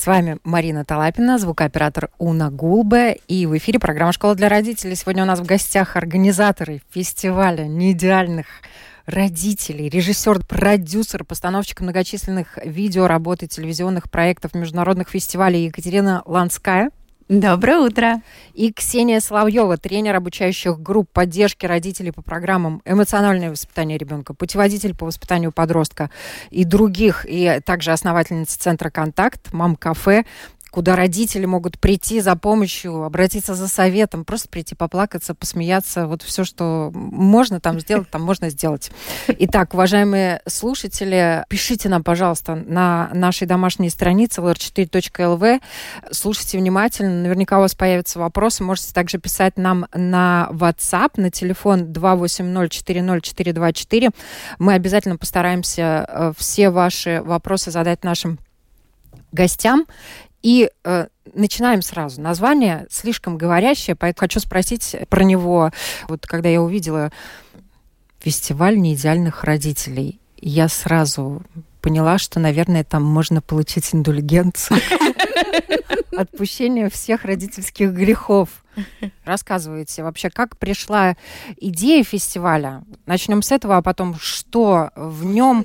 С вами Марина Талапина, звукооператор Уна Гулбе. И в эфире программа «Школа для родителей». Сегодня у нас в гостях организаторы фестиваля неидеальных родителей, режиссер, продюсер, постановщик многочисленных видеоработы, телевизионных проектов, международных фестивалей Екатерина Ланская. Доброе утро. И Ксения Соловьева, тренер обучающих групп поддержки родителей по программам «Эмоциональное воспитание ребенка», «Путеводитель по воспитанию подростка» и других, и также основательница Центра «Контакт», «Мам-кафе», куда родители могут прийти за помощью, обратиться за советом, просто прийти поплакаться, посмеяться. Вот все, что можно там сделать, там можно сделать. Итак, уважаемые слушатели, пишите нам, пожалуйста, на нашей домашней странице lr4.lv. Слушайте внимательно. Наверняка у вас появятся вопросы. Можете также писать нам на WhatsApp, на телефон 280-40-424. Мы обязательно постараемся э, все ваши вопросы задать нашим гостям. И э, начинаем сразу. Название слишком говорящее, поэтому хочу спросить про него. Вот когда я увидела фестиваль неидеальных родителей, я сразу поняла, что, наверное, там можно получить индульгенцию. Отпущение всех родительских грехов. Рассказывайте вообще, как пришла идея фестиваля. Начнем с этого, а потом что в нем,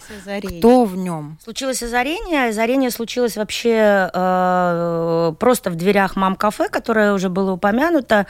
кто в нем. Случилось озарение. Озарение случилось вообще э, просто в дверях мам-кафе, которое уже было упомянуто.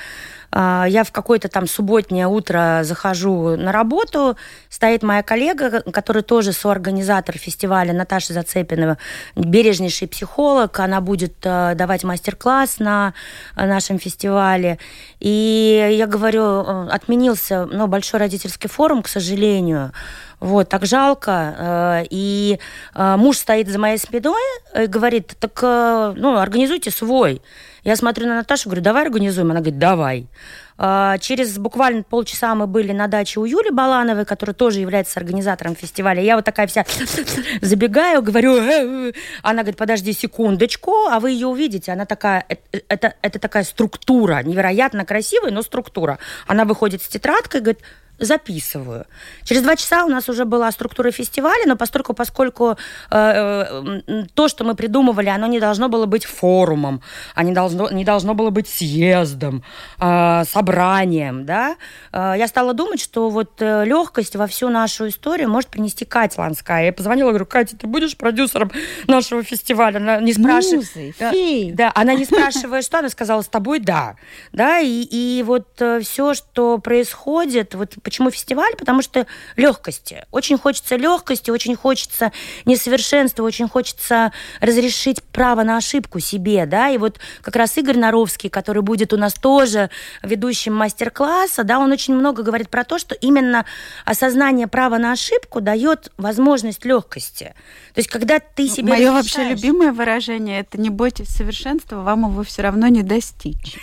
Э, я в какое-то там субботнее утро захожу на работу. Стоит моя коллега, которая тоже соорганизатор фестиваля, Наташа Зацепинова, бережнейший психолог. Она будет э, давать мастер-класс на нашем фестивале. И я говорю, э, отменился ну, большой родительский форум, к сожалению. Вот, так жалко. Э, и э, муж стоит за моей спиной и говорит, так, ну, организуйте свой. Я смотрю на Наташу, говорю, давай организуем. Она говорит, давай. А, через буквально полчаса мы были на даче у Юли Балановой, которая тоже является организатором фестиваля. Я вот такая вся забегаю, говорю, э, э». она говорит, подожди секундочку, а вы ее увидите. Она такая, э, это, это такая структура, невероятно красивая, но структура. Она выходит с тетрадкой, говорит, записываю. Через два часа у нас уже была структура фестиваля, но поскольку, поскольку э, то, что мы придумывали, оно не должно было быть форумом, а не должно, не должно было быть съездом, э, собранием, да, э, я стала думать, что вот э, легкость во всю нашу историю может принести Катя Ланская. Я позвонила, говорю, Катя, ты будешь продюсером нашего фестиваля? Она не спрашивает. Да, да, она не спрашивает, что, она сказала, с тобой да. Да, и, и вот э, все, что происходит, вот Почему фестиваль? Потому что легкости. Очень хочется легкости, очень хочется несовершенства, очень хочется разрешить право на ошибку себе, да, и вот как раз Игорь Наровский, который будет у нас тоже ведущим мастер-класса, да, он очень много говорит про то, что именно осознание права на ошибку дает возможность легкости. То есть, когда ты себе Мое вообще любимое выражение – это «не бойтесь совершенства, вам его все равно не достичь».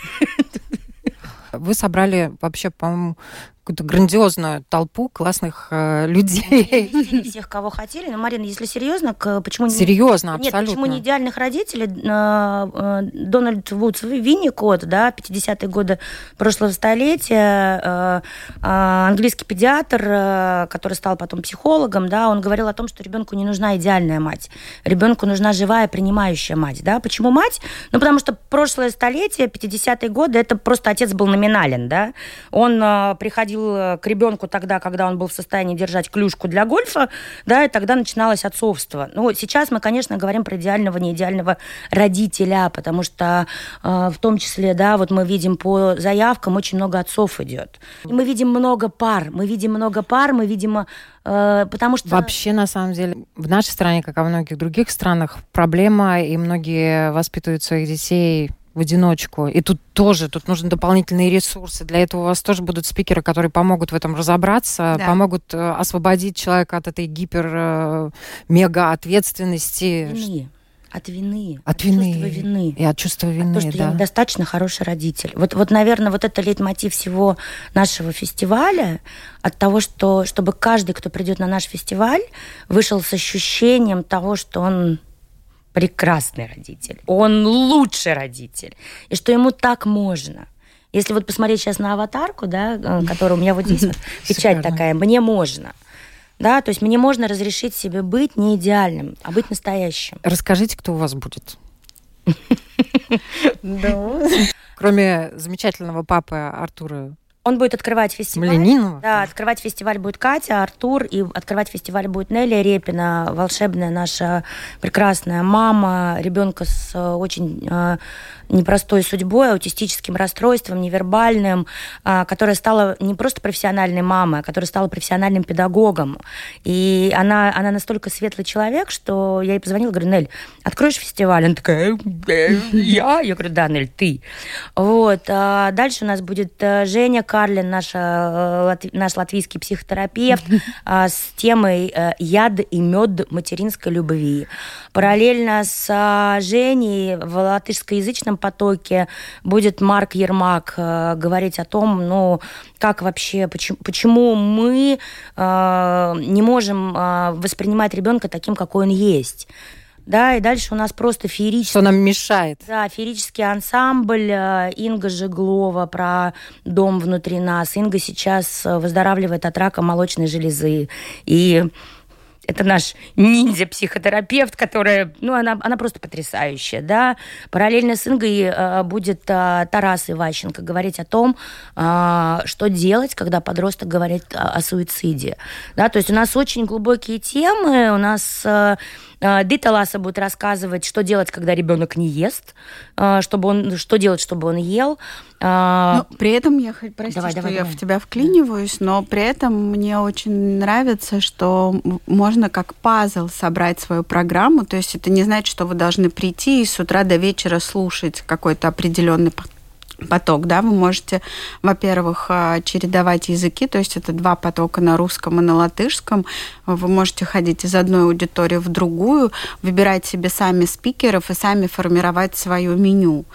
Вы собрали вообще, по-моему, какую-то грандиозную толпу классных э, людей. Всех, кого хотели. Но, Марина, если серьезно, к, почему... Серьезно, не, абсолютно. Нет, почему не идеальных родителей? Э, э, Дональд Вудс Винникот, да, 50-е годы прошлого столетия, э, английский педиатр, который стал потом психологом, да, он говорил о том, что ребенку не нужна идеальная мать. Ребенку нужна живая, принимающая мать, да. Почему мать? Ну, потому что прошлое столетие, 50-е годы, это просто отец был номинален, да. Он приходил подходил э, к ребенку тогда, когда он был в состоянии держать клюшку для гольфа, да, и тогда начиналось отцовство. Ну, сейчас мы, конечно, говорим про идеального, неидеального родителя, потому что э, в том числе, да, вот мы видим по заявкам очень много отцов идет. Мы видим много пар, мы видим много пар, мы видим э, потому что... Вообще, на самом деле, в нашей стране, как и во многих других странах, проблема, и многие воспитывают своих детей в одиночку. И тут тоже, тут нужны дополнительные ресурсы. Для этого у вас тоже будут спикеры, которые помогут в этом разобраться, да. помогут э, освободить человека от этой гипер-мега э, ответственности. От вины. От вины. чувства вины. И от чувства вины, То, что я да. недостаточно хороший родитель. Вот, вот, наверное, вот это лейтмотив всего нашего фестиваля, от того, что, чтобы каждый, кто придет на наш фестиваль, вышел с ощущением того, что он прекрасный родитель, он лучший родитель, и что ему так можно. Если вот посмотреть сейчас на аватарку, да, э, которая у меня вот здесь вот печать Шикарно. такая, мне можно. Да, то есть мне можно разрешить себе быть не идеальным, а быть настоящим. Расскажите, кто у вас будет. Кроме замечательного папы Артура Он будет открывать фестиваль. Смоленинова. Да, открывать фестиваль будет Катя, Артур, и открывать фестиваль будет Нелли Репина, волшебная наша прекрасная мама ребенка с э, очень э, непростой судьбой, аутистическим расстройством, невербальным, э, которая стала не просто профессиональной мамой, а которая стала профессиональным педагогом. И она, она настолько светлый человек, что я ей позвонила, говорю, Нель, откроешь фестиваль? Она такая, «Э, я? Я говорю, да, Нель, ты. Вот. а Дальше у нас будет э, Женя Карлин, наша, э, наш латвийский психотерапевт, а, с темой «Яд и мед материнской любви». Параллельно с а, Женей в латышскоязычном потоке будет Марк Ермак э, говорить о том, ну, как вообще, почему, почему мы э, не можем э, воспринимать ребенка таким, какой он есть. Да, и дальше у нас просто феерический Что нам мешает? да, феерический ансамбль Инга Жеглова про дом внутри нас. Инга сейчас выздоравливает от рака молочной железы. И это наш ниндзя-психотерапевт, которая, ну, она, она просто потрясающая, да. Параллельно с Ингой э, будет э, Тарас Иващенко говорить о том, э, что делать, когда подросток говорит о, о суициде, да. То есть у нас очень глубокие темы, у нас э, Дита Ласа будет рассказывать, что делать, когда ребенок не ест, чтобы он, что делать, чтобы он ел. Э, Ну, при этом я хоть прости, Давай, что давай, я давай. в тебя вклиниваюсь, но при этом мне очень нравится, что м- можно как пазл собрать свою программу. То есть это не значит, что вы должны прийти и с утра до вечера слушать какой-то определенный поток, да, вы можете, во-первых, а, чередовать языки, то есть это два потока на русском и на латышском. Вы можете ходить из одной аудитории в другую, выбирать себе сами спикеров и сами формировать свое меню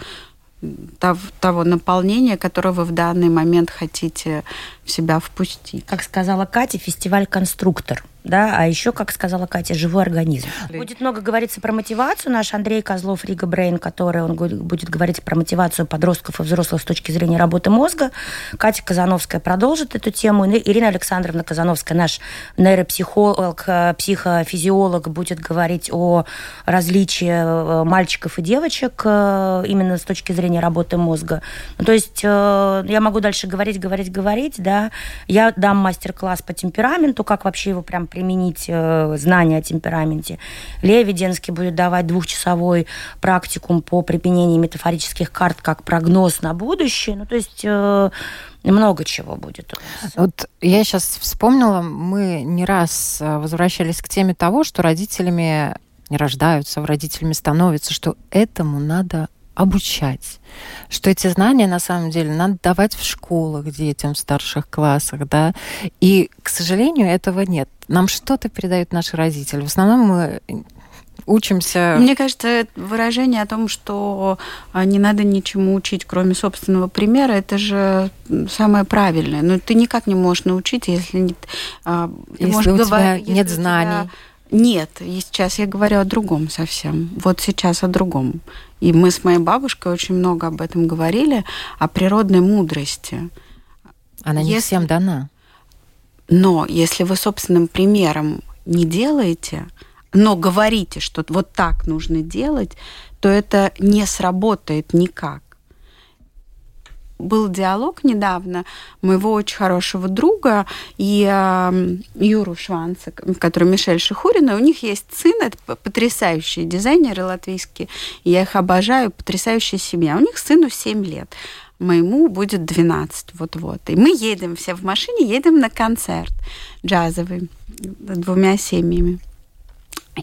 того наполнения, которое вы в данный момент хотите в себя впустить. как сказала Катя, фестиваль конструктор. Да, а еще, как сказала Катя, живой организм. Будет много говориться про мотивацию. Наш Андрей Козлов, Рига Брейн, который он будет говорить про мотивацию подростков и взрослых с точки зрения работы мозга. Катя Казановская продолжит эту тему. Ирина Александровна Казановская, наш нейропсихолог, э, психофизиолог, будет говорить о различии э, мальчиков и девочек э, именно с точки зрения работы мозга. Ну, то есть я могу дальше говорить, говорить, говорить, да. Я дам мастер-класс по темпераменту, как вообще его прям применить, э, знания о темпераменте. Лея Веденский будет давать двухчасовой практикум по применению метафорических карт как прогноз на будущее. Ну, то есть э, много чего будет. Вот я сейчас вспомнила, мы не раз а, возвращались к теме того, что родителями не рождаются, родителями становятся, что этому надо обучать, что эти знания на самом деле надо давать в школах детям в старших классах, да, и, к сожалению, этого нет. Нам что-то передают наши родители. В основном мы учимся... Мне кажется, выражение о том, что а, не надо ничему учить, кроме собственного примера, это же самое правильное. Но ты никак не можешь научить, если не... а, ты Если можешь у тебя говор- нет знаний. Нет, и сейчас я говорю о другом совсем. Вот сейчас о другом. И мы с моей бабушкой очень много об этом говорили, о природной мудрости. Она не если- всем дана. Но если вы собственным примером не делаете, но говорите, что вот так нужно делать, то это не сработает никак. Был диалог недавно моего очень хорошего друга и э, Юру Шванца, который Мишель Шихурина. У них есть сын, это потрясающие дизайнеры латвийские. Я их обожаю, потрясающая семья. У них сыну 7 лет. Моему будет 12 вот-вот. И мы едем все в машине, едем на концерт джазовый двумя семьями.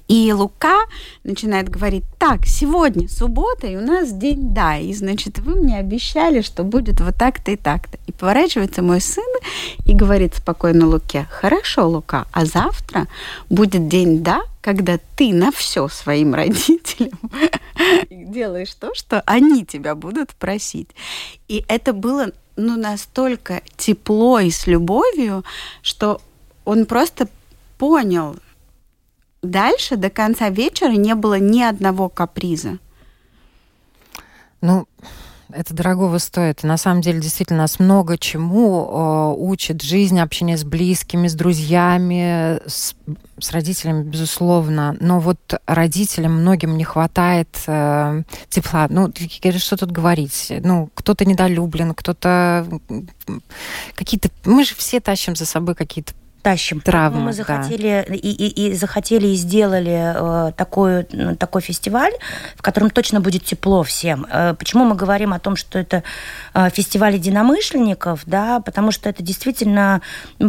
И Лука начинает говорить, так, сегодня суббота, и у нас день да, и, значит, вы мне обещали, что будет вот так-то и так-то. И поворачивается мой сын и говорит спокойно Луке, хорошо, Лука, а завтра будет день да, когда ты на все своим родителям делаешь то, что они тебя будут просить. И это было ну, настолько тепло и с любовью, что он просто понял, дальше до конца вечера не было ни одного каприза. Ну, это дорогого стоит. на самом деле, действительно, нас много чему э, учит жизнь, общение с близкими, с друзьями, с, с родителями, безусловно. Но вот родителям многим не хватает э, тепла. Ну, что тут говорить? Ну, кто-то недолюблен, кто-то какие-то... Мы же все тащим за собой какие-то тащим. Травмы, мы захотели да. и, и, и захотели и сделали э, такой, такой фестиваль, в котором точно будет тепло всем. Э, почему мы говорим о том, что это э, фестиваль единомышленников, да, потому что это действительно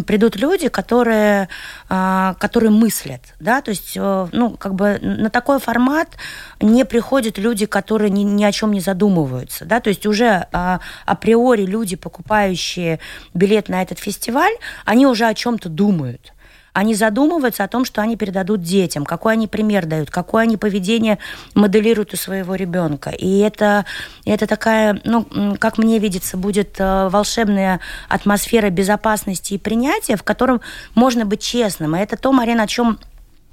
придут люди, которые, э, которые мыслят, да, то есть, э, ну, как бы на такой формат не приходят люди, которые ни, ни о чем не задумываются, да, то есть уже э, априори люди, покупающие билет на этот фестиваль, они уже о чем-то думают думают. Они задумываются о том, что они передадут детям, какой они пример дают, какое они поведение моделируют у своего ребенка. И это, это такая, ну, как мне видится, будет э, волшебная атмосфера безопасности и принятия, в котором можно быть честным. И это то, Марина, о чем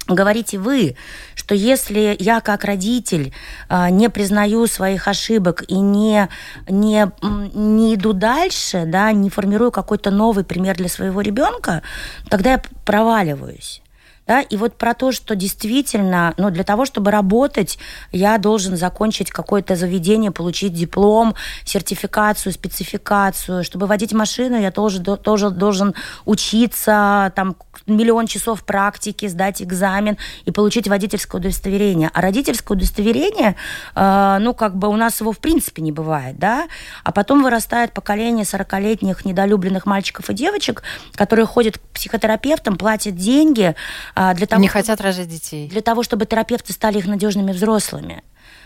говорите вы, что если я как родитель а, не признаю своих ошибок и не, не, не иду дальше, да, не формирую какой-то новый пример для своего ребенка, тогда я проваливаюсь. Да? И вот про то, что действительно, ну, для того, чтобы работать, я должен закончить какое-то заведение, получить диплом, сертификацию, спецификацию. Чтобы водить машину, я тоже, тоже должен учиться, там, миллион часов практики, сдать экзамен и получить водительское удостоверение. А родительское удостоверение, э, ну, как бы у нас его в принципе не бывает, да? А потом вырастает поколение 40-летних недолюбленных мальчиков и девочек, которые ходят к психотерапевтам, платят деньги, для того, не хотят рожать детей. Для того, чтобы терапевты стали их надежными взрослыми.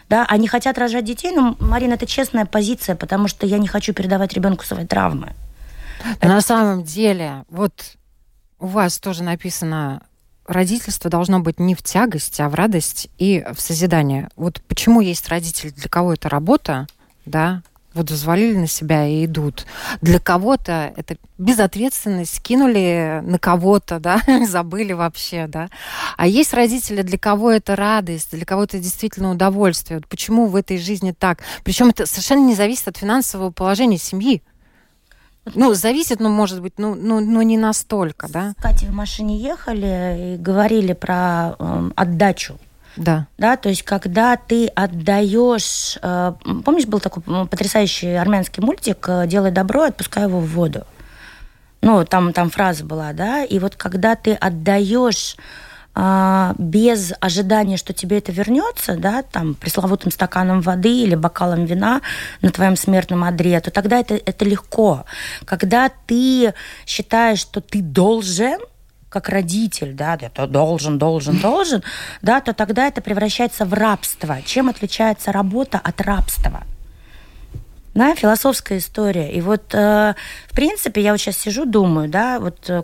Да, они хотят рожать детей, но, Марина, это честная позиция, потому что я не хочу передавать ребенку свои травмы. Это... на самом деле, вот у вас тоже написано родительство должно быть не в тягость, а в радость и в созидание. Вот почему есть родители, для кого это работа, да, вот взвалили на себя и идут. Для кого-то это безответственность, кинули на кого-то, да, забыли вообще, да. А есть родители, для кого это радость, для кого это действительно удовольствие. Вот почему в этой жизни так? Причем это совершенно не зависит от финансового положения семьи. Ну, зависит, ну, может быть, ну, ну, ну не настолько, да. Катя в машине ехали и говорили про э, отдачу да. Да, то есть, когда ты отдаешь... Э, помнишь, был такой потрясающий армянский мультик э, «Делай добро, отпускай его в воду». Ну, там, там фраза была, да, и вот когда ты отдаешь э, без ожидания, что тебе это вернется, да, там, пресловутым стаканом воды или бокалом вина на твоем смертном одре, то тогда это, это легко. Когда ты считаешь, что ты должен, как родитель, да, это должен, должен, должен, да, то тогда это превращается в рабство. Чем отличается работа от рабства? Да, философская история. И вот, э, в принципе, я вот сейчас сижу, думаю, да, вот э,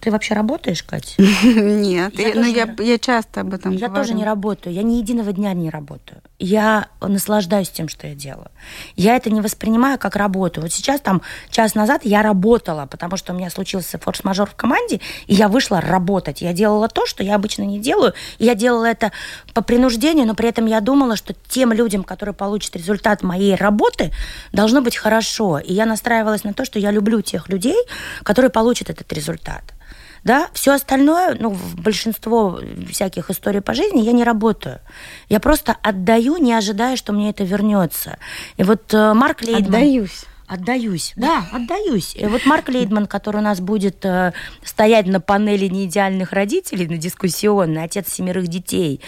ты вообще работаешь, Катя? Нет, я, ну, я, я часто об этом Я говорю. тоже не работаю, я ни единого дня не работаю. Я наслаждаюсь тем, что я делаю. Я это не воспринимаю как работу. Вот сейчас, там, час назад я работала, потому что у меня случился форс-мажор в команде, и я вышла работать. Я делала то, что я обычно не делаю, и я делала это по принуждению, но при этом я думала, что тем людям, которые получат результат моей работы, должно быть хорошо. И я настраивалась на то, что я люблю тех людей, которые получат этот результат. Да, все остальное, ну, в большинство всяких историй по жизни я не работаю. Я просто отдаю, не ожидая, что мне это вернется. И вот э, Марк Лейдман... Отдаюсь. Отдаюсь, да, отдаюсь. И вот Марк Лейдман, который у нас будет э, стоять на панели неидеальных родителей, на дискуссионной, отец семерых детей,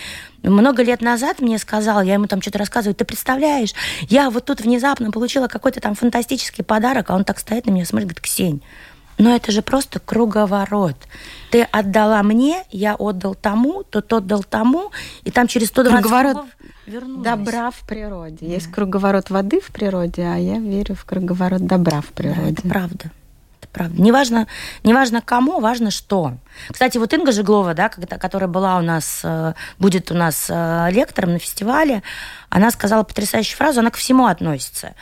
много лет назад мне сказал, я ему там что-то рассказываю, ты представляешь, я вот тут внезапно получила какой-то там фантастический подарок, а он так стоит на меня, смотрит, говорит, Ксень, Но это же просто круговорот. Ты отдала мне, я отдал тому, тот отдал тому, и там через 120 Круговорот кругов вернулось. Добра в природе. Есть круговорот воды в природе, а я верю в круговорот добра в Да, природе. это правда. Это правда. Неважно, неважно кому, важно что. Кстати, вот Инга Жеглова, да, когда, которая была у нас, э, будет у нас э, лектором на фестивале, она сказала потрясающую фразу, она ко всему относится.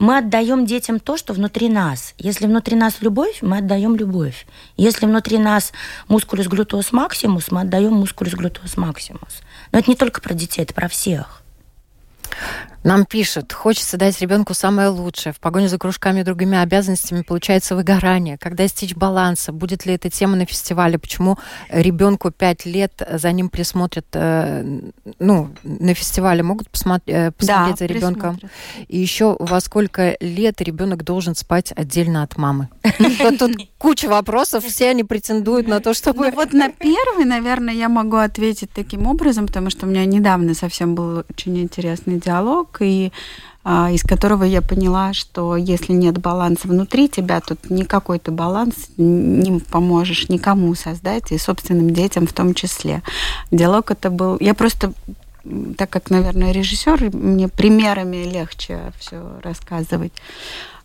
Мы отдаем детям то, что внутри нас. Если внутри нас любовь, мы отдаем любовь. Если внутри нас мускулюс глютеус максимус, мы отдаем мускулюс глютеус максимус. Но это не только про детей, это про всех. Нам пишут, хочется дать ребенку самое лучшее. В погоне за кружками и другими обязанностями получается выгорание. Когда достичь баланса? Будет ли эта тема на фестивале? Почему ребенку 5 лет за ним присмотрят, э, ну, на фестивале могут посмотреть, э, посмотреть за ребенком? присмотрят. И еще во сколько лет ребенок должен спать отдельно от мамы? Тут куча вопросов, все они претендуют на то, чтобы... Ну вот на первый, наверное, я могу ответить таким образом, потому что у меня недавно совсем был очень интересный диалог, и а, из которого я поняла, что если нет баланса внутри тебя, то никакой ты баланс не поможешь никому создать, и собственным детям в том числе. Диалог это был... Я просто так как, наверное, режиссер, мне примерами легче все рассказывать.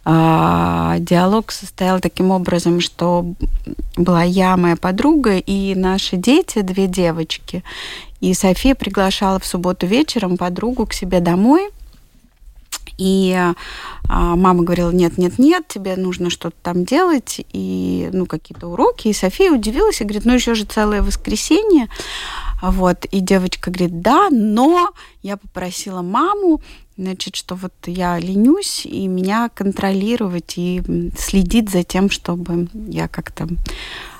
А, диалог состоял таким образом, что была я, моя подруга и наши дети, две девочки. И София приглашала в субботу вечером подругу к себе домой. И а, мама говорила, нет, нет, нет, тебе нужно что-то там делать, и, ну, какие-то уроки. И София удивилась и говорит, ну, еще же целое воскресенье. Вот, и девочка говорит, да, но я попросила маму, значит, что вот я ленюсь, и меня контролировать, и следить за тем, чтобы я как-то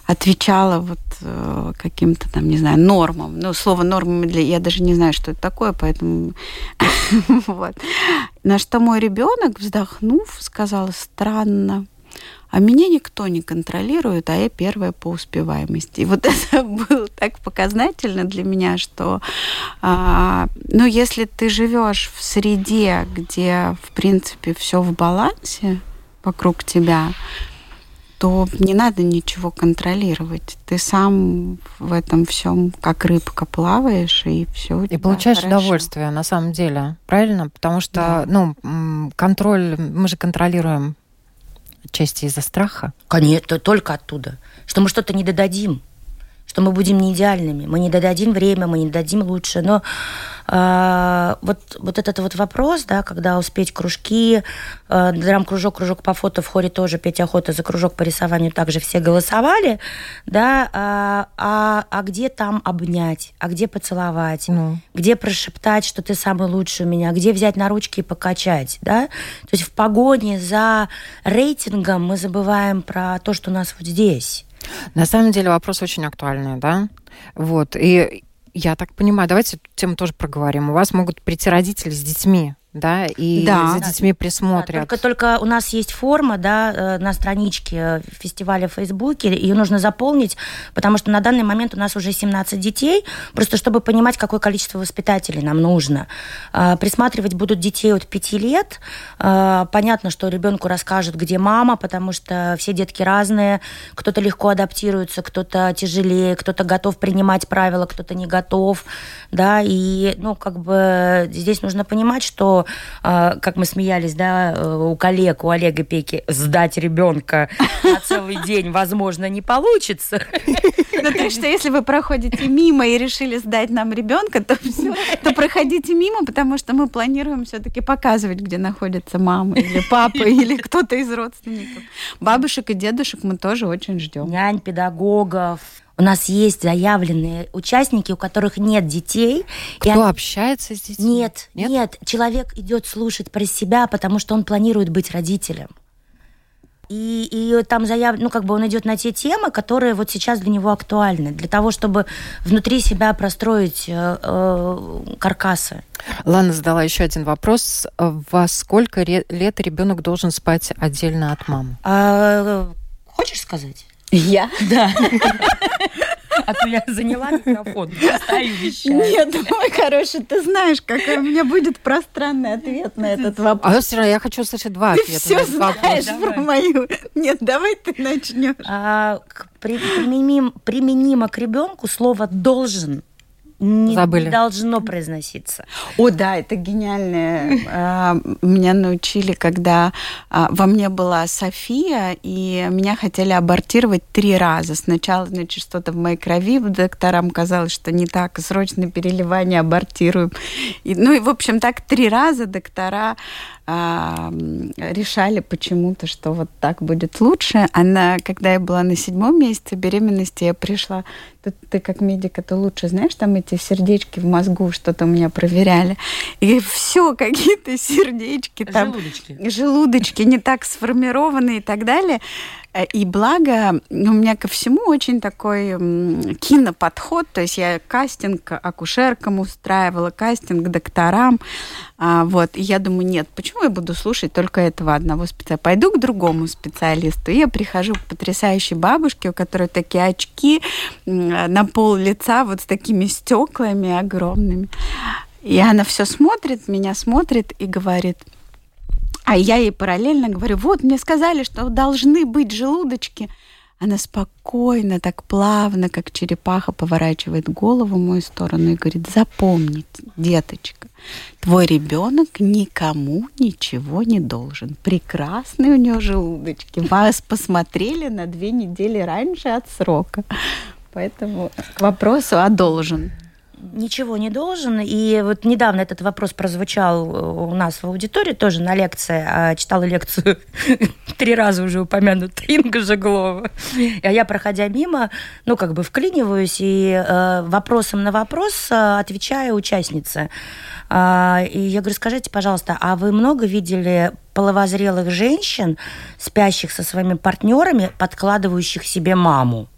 отвечала вот э, каким-то там, не знаю, нормам. Ну, слово нормы для... Я даже не знаю, что это такое, поэтому... вот. На что мой ребенок, вздохнув, сказал, странно, а меня никто не контролирует, а я первая по успеваемости. И вот это было так показательно для меня, что, а, ну, если ты живешь в среде, где, в принципе, все в балансе вокруг тебя, то не надо ничего контролировать. Ты сам в этом всем как рыбка плаваешь, и все. И получаешь удовольствие, на самом деле, правильно? Потому что, Да. ну, контроль, мы же контролируем отчасти из-за страха. Конечно, только оттуда. Что мы что-то не додадим, что мы будем не идеальными, мы не додадим время, мы не дадим лучше. Но вот, вот этот вот вопрос, да, когда успеть кружки, драм-кружок, кружок по фото в хоре тоже, Петя охота за кружок по рисованию, также все голосовали, да, а, а, а где там обнять, а где поцеловать, Ну, где прошептать, что ты самый лучший у меня, где взять на ручки и покачать, да? То есть в погоне за рейтингом мы забываем про то, что у нас вот здесь. на самом деле вопрос очень актуальный, да? Вот, и я так понимаю, давайте эту тему тоже проговорим. У вас могут прийти родители с детьми, да, и Да. за детьми присмотрят. Только, только у нас есть форма, да, э, на страничке фестиваля в Фейсбуке, ее нужно заполнить, потому что на данный момент у нас уже 17 детей, просто чтобы понимать, какое количество воспитателей нам нужно. А, Присматривать будут детей от 5 лет. А, Понятно, что ребенку расскажут, где мама, потому что все детки разные. Кто-то легко адаптируется, кто-то тяжелее, кто-то готов принимать правила, кто-то не готов, да, и, ну, как бы здесь нужно понимать, что а, как мы смеялись, да, э, у коллег, у Олега Пеки, сдать ребенка на целый день, возможно, не получится. Ну, так что если вы проходите мимо и решили сдать нам ребенка, то то проходите мимо, потому что мы планируем все-таки показывать, где находится мама или папа или кто-то из родственников. Бабушек и дедушек мы тоже очень ждем. Нянь, педагогов. У нас есть заявленные участники, у которых нет детей. Кто они- общается с детьми? Нет, нет, человек идет слушать про себя, потому что он планирует быть родителем. И, и там заяв... ну, как бы он идет на те темы, которые вот сейчас для него актуальны, для того, чтобы внутри себя простроить э, э, каркасы. Лана задала еще один вопрос. Во сколько лет ребенок должен спать отдельно от мамы? А, хочешь сказать? Я? Да. А то я заняла микрофон, стою вещаю. Нет, мой хороший, ты знаешь, какой у меня будет пространный ответ на этот вопрос. А все равно я хочу слышать два Ты ответа. все этот вопрос. знаешь про мою. Нет, давай ты начнешь. А, применим- применимо к ребенку слово должен не, Забыли. должно произноситься. О, да, это гениальное. А, Меня научили, когда а, во мне была София, и меня хотели абортировать три раза. Сначала, значит, что-то в моей крови, докторам казалось, что не так, срочно переливание абортируем. И, ну и, в общем, так три раза доктора а, решали почему-то, что вот так будет лучше. Она, когда я была на седьмом месяце беременности, я пришла, ты, ты как медик это лучше знаешь, там эти сердечки в мозгу что-то у меня проверяли. И все, какие-то сердечки там Желудочки. желудочки не так сформированы и так далее. И благо, у меня ко всему очень такой киноподход, то есть я кастинг акушеркам устраивала, кастинг докторам, а, вот, и я думаю, нет, почему я буду слушать только этого одного специалиста? Пойду к другому специалисту. И я прихожу к потрясающей бабушке, у которой такие очки на пол лица, вот с такими стеклами огромными. И она все смотрит, меня смотрит и говорит, а я ей параллельно говорю, вот мне сказали, что должны быть желудочки. Она спокойно, так плавно, как черепаха, поворачивает голову в мою сторону и говорит, запомните, деточка, твой ребенок никому ничего не должен. Прекрасные у нее желудочки. Вас посмотрели на две недели раньше от срока. Поэтому к вопросу «а должен?» Ничего не должен. И вот недавно этот вопрос прозвучал э, у нас в аудитории, тоже на лекции. А, Читала лекцию три раза уже упомянутая Инга Жеглова. А я, проходя мимо, ну, как бы вклиниваюсь и э, вопросом на вопрос э, отвечаю участнице. А, И я говорю, скажите, пожалуйста, а вы много видели половозрелых женщин, спящих со своими партнерами, подкладывающих себе маму?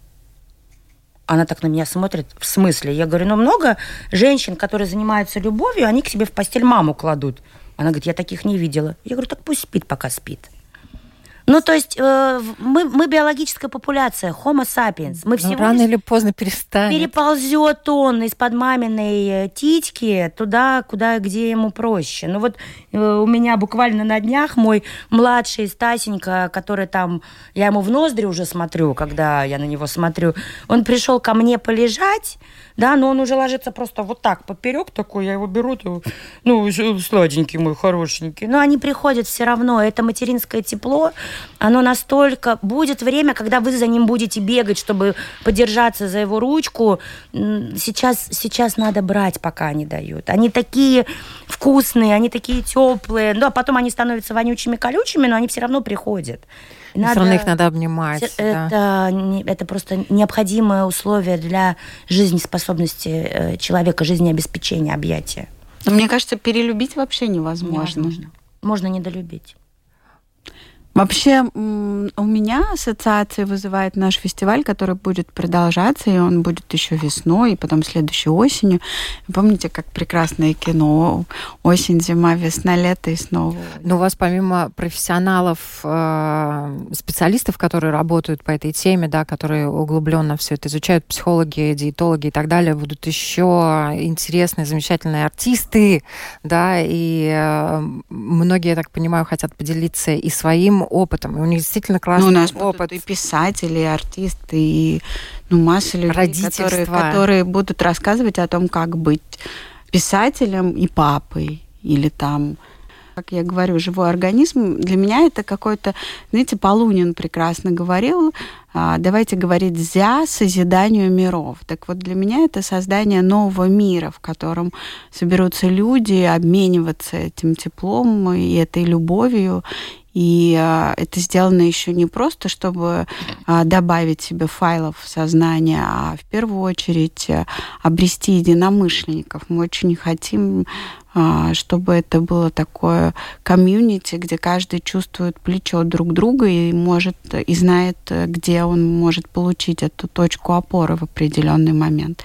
Она так на меня смотрит, в смысле? Я говорю, ну много женщин, которые занимаются любовью, они к себе в постель маму кладут. Она говорит, я таких не видела. Я говорю, так пусть спит, пока спит. Ну, то есть э, мы, мы биологическая популяция, Homo sapiens. Мы Ну, всего рано лишь или поздно перестанет. переползет он из-под маминой э, титьки туда, куда, где ему проще. Ну вот э, у меня буквально на днях мой младший Стасенька, который там, я ему в ноздри уже смотрю, когда я на него смотрю, он пришел ко мне полежать, да, но он уже ложится просто вот так, поперек такой, я его беру, то, ну, сладенький мой, хорошенький. Но они приходят все равно, это материнское тепло, оно настолько... Будет время, когда вы за ним будете бегать, чтобы подержаться за его ручку. Сейчас, сейчас надо брать, пока они дают. Они такие вкусные, они такие теплые. Ну, а потом они становятся вонючими, колючими, но они все равно приходят. Все равно их надо обнимать. Се- да. Это, это просто необходимое условие для жизнеспособности э, человека, жизнеобеспечения, объятия. Но мне кажется, перелюбить вообще невозможно. Невозможно. Можно недолюбить. Вообще у меня ассоциации вызывает наш фестиваль, который будет продолжаться, и он будет еще весной, и потом следующей осенью. Помните, как прекрасное кино осень, зима, весна, лето и снова. Но у вас помимо профессионалов, э, специалистов, которые работают по этой теме, да, которые углубленно все это изучают, психологи, диетологи и так далее, будут еще интересные, замечательные артисты, да, и э, многие, я так понимаю, хотят поделиться и своим опытом. И у них действительно Ну, классный у нас опыт. и писатели, и артисты, и ну, масса людей, которые, которые будут рассказывать о том, как быть писателем и папой, или там как я говорю, живой организм, для меня это какой-то, знаете, Полунин прекрасно говорил, а, давайте говорить «зя созиданию миров». Так вот, для меня это создание нового мира, в котором соберутся люди, обмениваться этим теплом и этой любовью, и а, это сделано еще не просто, чтобы а, добавить себе файлов в сознание, а в первую очередь а, обрести единомышленников. Мы очень хотим, а, чтобы это было такое комьюнити, где каждый чувствует плечо друг друга и может и знает, где он может получить эту точку опоры в определенный момент.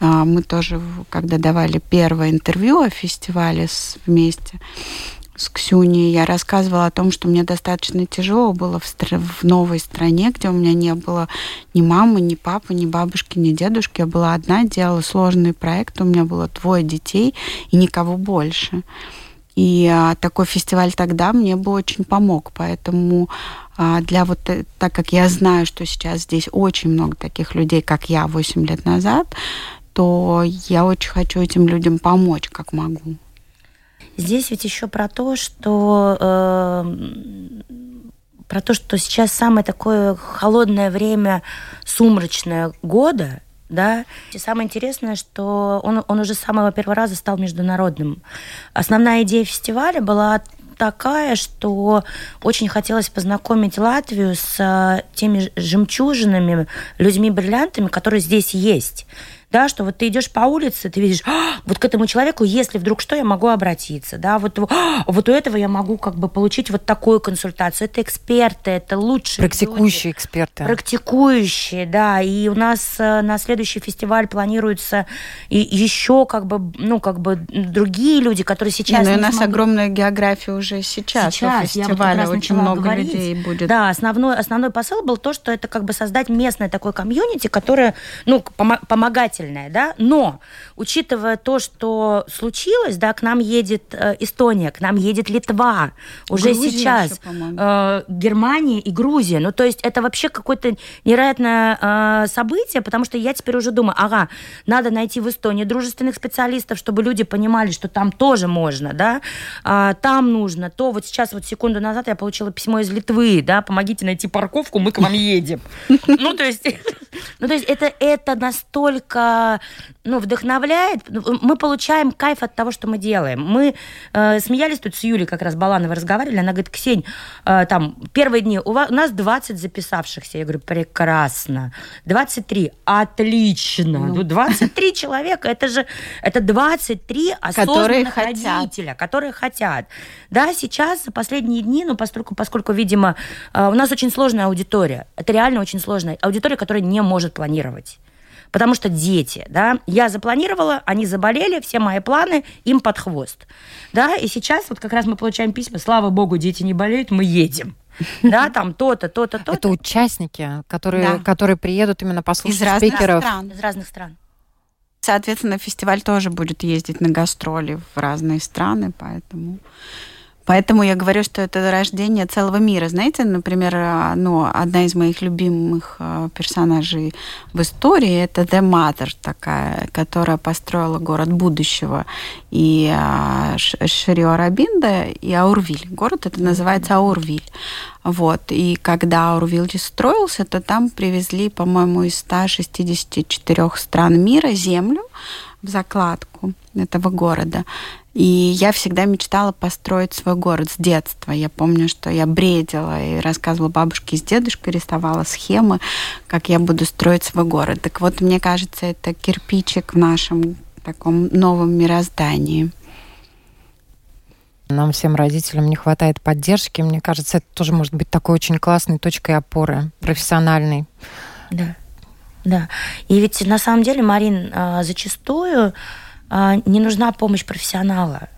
Мы тоже, когда давали первое интервью о фестивале вместе, с Ксюней. Я рассказывала о том, что мне достаточно тяжело было в, стр- в новой стране, где у меня не было ни мамы, ни папы, ни бабушки, ни дедушки. Я была одна, делала сложный проект, у меня было двое детей и никого больше. И а, такой фестиваль тогда мне бы очень помог. Поэтому а, для вот, э, так как я знаю, что сейчас здесь очень много таких людей, как я 8 лет назад, то я очень хочу этим людям помочь, как могу. Здесь ведь еще про то, что э, про то, что сейчас самое такое холодное время, сумрачное года, да. И самое интересное, что он, он уже с самого первого раза стал международным. Основная идея фестиваля была такая, что очень хотелось познакомить Латвию с э, теми жемчужинами, людьми-бриллиантами, которые здесь есть да, что вот ты идешь по улице, ты видишь, а, вот к этому человеку, если вдруг что, я могу обратиться, да, вот, а, вот у этого я могу как бы получить вот такую консультацию. Это эксперты, это лучшие Практикующие люди. эксперты. Практикующие, да, и у нас э, на следующий фестиваль планируется и еще как бы, ну, как бы другие люди, которые сейчас... Ну, у нас смогут... огромная география уже сейчас, сейчас у фестиваля, вот очень много говорить. людей будет. Да, основной, основной посыл был то, что это как бы создать местное такое комьюнити, которое, ну, пом- помогать замечательное, да, но учитывая то, что случилось, да, к нам едет э, Эстония, к нам едет Литва, уже Грузия сейчас еще, э, Германия и Грузия, ну то есть это вообще какое-то невероятное э, событие, потому что я теперь уже думаю, ага, надо найти в Эстонии дружественных специалистов, чтобы люди понимали, что там тоже можно, да, э, там нужно, то. Вот сейчас вот секунду назад я получила письмо из Литвы, да, помогите найти парковку, мы к вам едем. Ну то есть, ну то есть это это настолько ну, вдохновляет. Мы получаем кайф от того, что мы делаем. Мы э, смеялись тут с Юлей, как раз Балановой разговаривали. Она говорит, Ксень, э, там, первые дни, у, вас, у нас 20 записавшихся. Я говорю, прекрасно. 23, отлично. Ну, 23 человека, это же, это 23 осознанных родителя, которые хотят. Да, сейчас, последние дни, ну, поскольку, поскольку видимо, э, у нас очень сложная аудитория. Это реально очень сложная аудитория, которая не может планировать. Потому что дети, да, я запланировала, они заболели, все мои планы им под хвост. Да, и сейчас вот как раз мы получаем письма, слава богу, дети не болеют, мы едем. Да, там то-то, то-то, то-то. Это участники, которые, да. которые приедут именно послушать Из спикеров. Стран. Из разных стран. Соответственно, фестиваль тоже будет ездить на гастроли в разные страны, поэтому Поэтому я говорю, что это рождение целого мира. Знаете, например, а, ну, одна из моих любимых а, персонажей в истории это The Mother такая, которая построила город будущего. И а, Шрио Рабинда и Аурвиль. Город это называется Аурвиль. Вот. И когда Аурвиль строился, то там привезли, по-моему, из 164 стран мира землю в закладку этого города. И я всегда мечтала построить свой город с детства. Я помню, что я бредила и рассказывала бабушке с дедушкой, рисовала схемы, как я буду строить свой город. Так вот, мне кажется, это кирпичик в нашем таком новом мироздании. Нам всем родителям не хватает поддержки. Мне кажется, это тоже может быть такой очень классной точкой опоры, профессиональной. Да, да. И ведь на самом деле, Марин, а, зачастую не нужна помощь профессионала.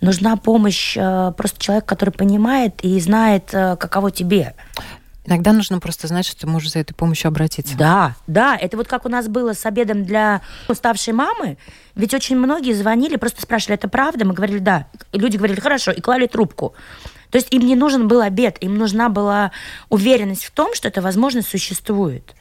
Нужна помощь а, просто человека, который понимает и знает, а, каково тебе. Иногда нужно просто знать, что ты можешь за этой помощью обратиться. Да, да. Это вот как у нас было с обедом для уставшей мамы. Ведь очень многие звонили, просто спрашивали, это правда? Мы говорили, да. И люди говорили, хорошо, и клали трубку. То есть им не нужен был обед, им нужна была уверенность в том, что эта возможность существует.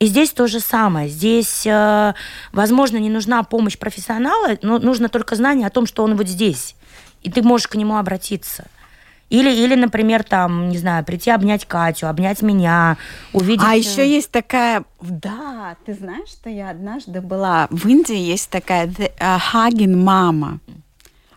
И здесь то же самое. Здесь, э, возможно, не нужна помощь профессионала, но нужно только знание о том, что он вот здесь. И ты можешь к нему обратиться. Или, или, например, там, не знаю, прийти обнять Катю, обнять меня, увидеть... А еще есть такая... Да, ты знаешь, что я однажды была в Индии, есть такая The, uh, Hugging Mama.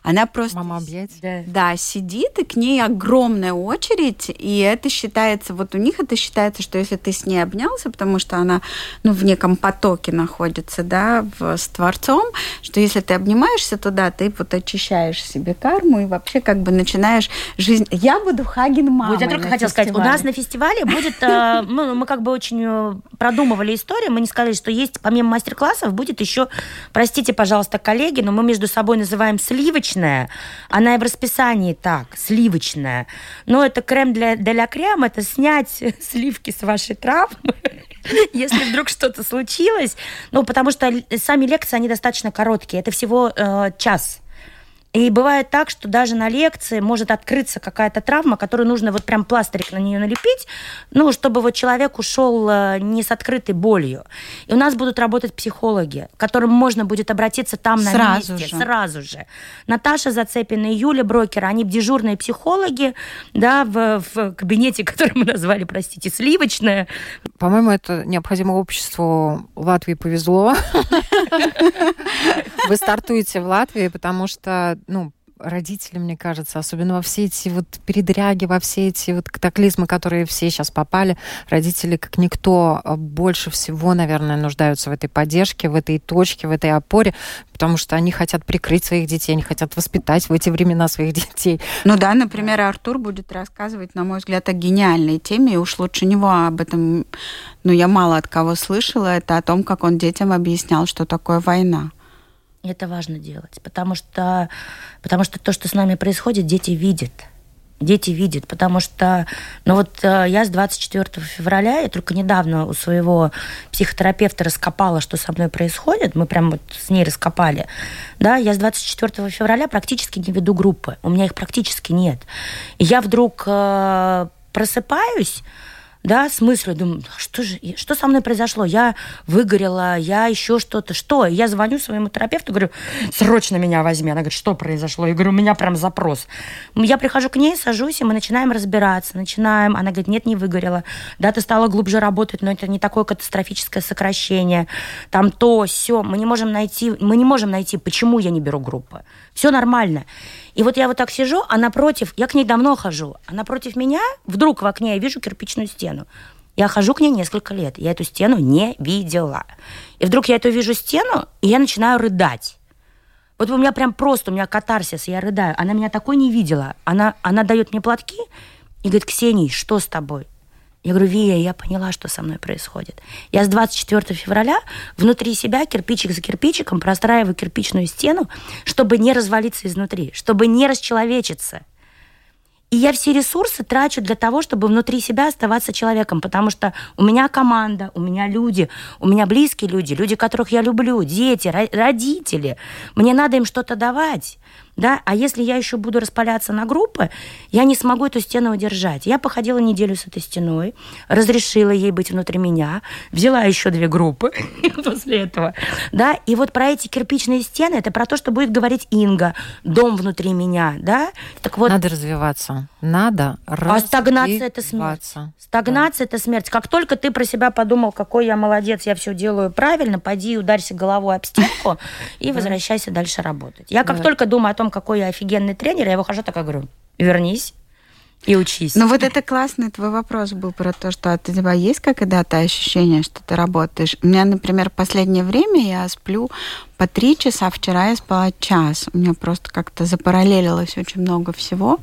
Она просто... Мама объять? Да. да, сидит, и к ней огромная очередь, и это считается, вот у них это считается, что если ты с ней обнялся, потому что она, ну, в неком потоке находится, да, в, с Творцом, что если ты обнимаешься туда, ты вот очищаешь себе карму и вообще как бы начинаешь жизнь... Я буду Хаген мамой Вот я только хотела сказать, у нас на фестивале будет, ну, мы как бы очень э, продумывали историю, мы не сказали, что есть, помимо мастер-классов, будет еще, простите, пожалуйста, коллеги, но мы между собой называем сливочный сливочная, она и в расписании так, сливочная. Но это крем для, для крем, это снять сливки с вашей травмы, если вдруг что-то случилось. Ну, потому что сами лекции, они достаточно короткие. Это всего э, час. И бывает так, что даже на лекции может открыться какая-то травма, которую нужно вот прям пластырик на нее налепить, ну, чтобы вот человек ушел э, не с открытой болью. И у нас будут работать психологи, к которым можно будет обратиться там на Сразу месте, же. сразу же. Наташа Зацепина и Юля Брокер, они дежурные психологи, да, в, в кабинете, который мы назвали, простите, сливочная. По-моему, это необходимо обществу Латвии повезло. Вы стартуете в Латвии, потому что, ну, родители, мне кажется, особенно во все эти вот передряги, во все эти вот катаклизмы, которые все сейчас попали, родители, как никто, а, больше всего, наверное, нуждаются в этой поддержке, в этой точке, в этой опоре, потому что они хотят прикрыть своих детей, они хотят воспитать в эти времена своих детей. Ну да, например, Артур будет рассказывать, на мой взгляд, о гениальной теме, и уж лучше него об этом, ну, я мало от кого слышала, это о том, как он детям объяснял, что такое война. Это важно делать, потому что, потому что то, что с нами происходит, дети видят. Дети видят, потому что, ну вот э, я с 24 февраля, я только недавно у своего психотерапевта раскопала, что со мной происходит, мы прям вот с ней раскопали, да, я с 24 февраля практически не веду группы, у меня их практически нет. И я вдруг э, просыпаюсь, да, с мыслью, думаю, что же, что со мной произошло? Я выгорела, я еще что-то, что? Я звоню своему терапевту, говорю, срочно меня возьми. Она говорит, что произошло? Я говорю, у меня прям запрос. Я прихожу к ней, сажусь, и мы начинаем разбираться, начинаем. Она говорит, нет, не выгорела. Да, ты стала глубже работать, но это не такое катастрофическое сокращение. Там то, все. Мы не можем найти, мы не можем найти, почему я не беру группы. Все нормально. И вот я вот так сижу, а напротив, я к ней давно хожу, а напротив меня вдруг в окне я вижу кирпичную стену. Я хожу к ней несколько лет, я эту стену не видела. И вдруг я эту вижу стену, и я начинаю рыдать. Вот у меня прям просто, у меня катарсис, я рыдаю. Она меня такой не видела. Она, она дает мне платки и говорит, Ксении, что с тобой? Я говорю, Вия, я поняла, что со мной происходит. Я с 24 февраля внутри себя, кирпичик за кирпичиком, простраиваю кирпичную стену, чтобы не развалиться изнутри, чтобы не расчеловечиться. И я все ресурсы трачу для того, чтобы внутри себя оставаться человеком, потому что у меня команда, у меня люди, у меня близкие люди, люди, которых я люблю, дети, ро- родители. Мне надо им что-то давать. Да? А если я еще буду распаляться на группы, я не смогу эту стену удержать. Я походила неделю с этой стеной, разрешила ей быть внутри меня, взяла еще две группы после этого. Да? И вот про эти кирпичные стены, это про то, что будет говорить Инга, дом внутри меня. Да? Так вот, Надо развиваться. Надо а стагнация это смерть. развиваться. Стагнация это смерть. Как только ты про себя подумал, какой я молодец, я все делаю правильно, пойди ударься головой об стенку и возвращайся дальше работать. Я как Да. только думаю о том, какой я офигенный тренер, я выхожу такая говорю, вернись и учись. Ну вот это классный твой вопрос был про то, что от тебя есть когда-то ощущение, что ты работаешь. У меня, например, в последнее время я сплю по три часа, вчера я спала час. У меня просто как-то запараллелилось очень много всего.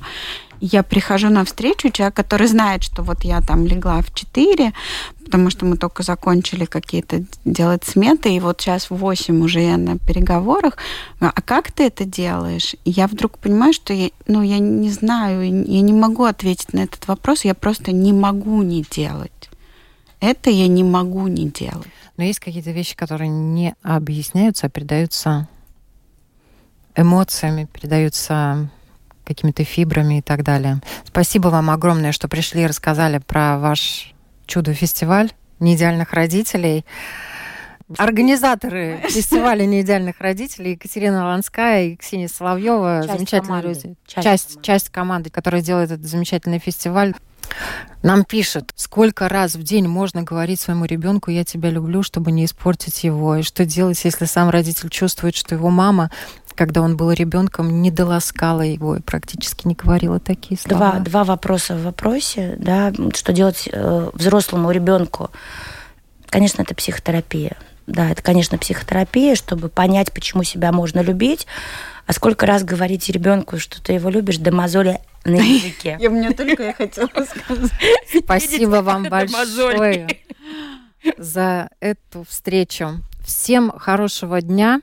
Я прихожу на встречу, человек, который знает, что вот я там легла в 4, потому что мы только закончили какие-то делать сметы, и вот сейчас в 8 уже я на переговорах. А как ты это делаешь? И я вдруг понимаю, что я, ну, я не знаю, я не могу ответить на этот вопрос, я просто не могу не делать. Это я не могу не делать. Но есть какие-то вещи, которые не объясняются, а передаются эмоциями, передаются какими-то фибрами и так далее. Спасибо вам огромное, что пришли и рассказали про ваш чудо-фестиваль неидеальных родителей. Организаторы фестиваля неидеальных родителей Екатерина Ланская и Ксения Соловьева, Часть замечательные команды. люди. Часть Часть, команды. часть команды, которая делает этот замечательный фестиваль. Нам пишут, сколько раз в день можно говорить своему ребенку «я тебя люблю», чтобы не испортить его, и что делать, если сам родитель чувствует, что его мама, когда он был ребенком, не доласкала его и практически не говорила такие слова. Два, два вопроса в вопросе, да, что делать э, взрослому ребенку. Конечно, это психотерапия. Да, это, конечно, психотерапия, чтобы понять, почему себя можно любить. А сколько раз говорить ребенку, что ты его любишь, до мозоли на языке. Я мне только я хотела сказать. Спасибо вам большое за эту встречу. Всем хорошего дня.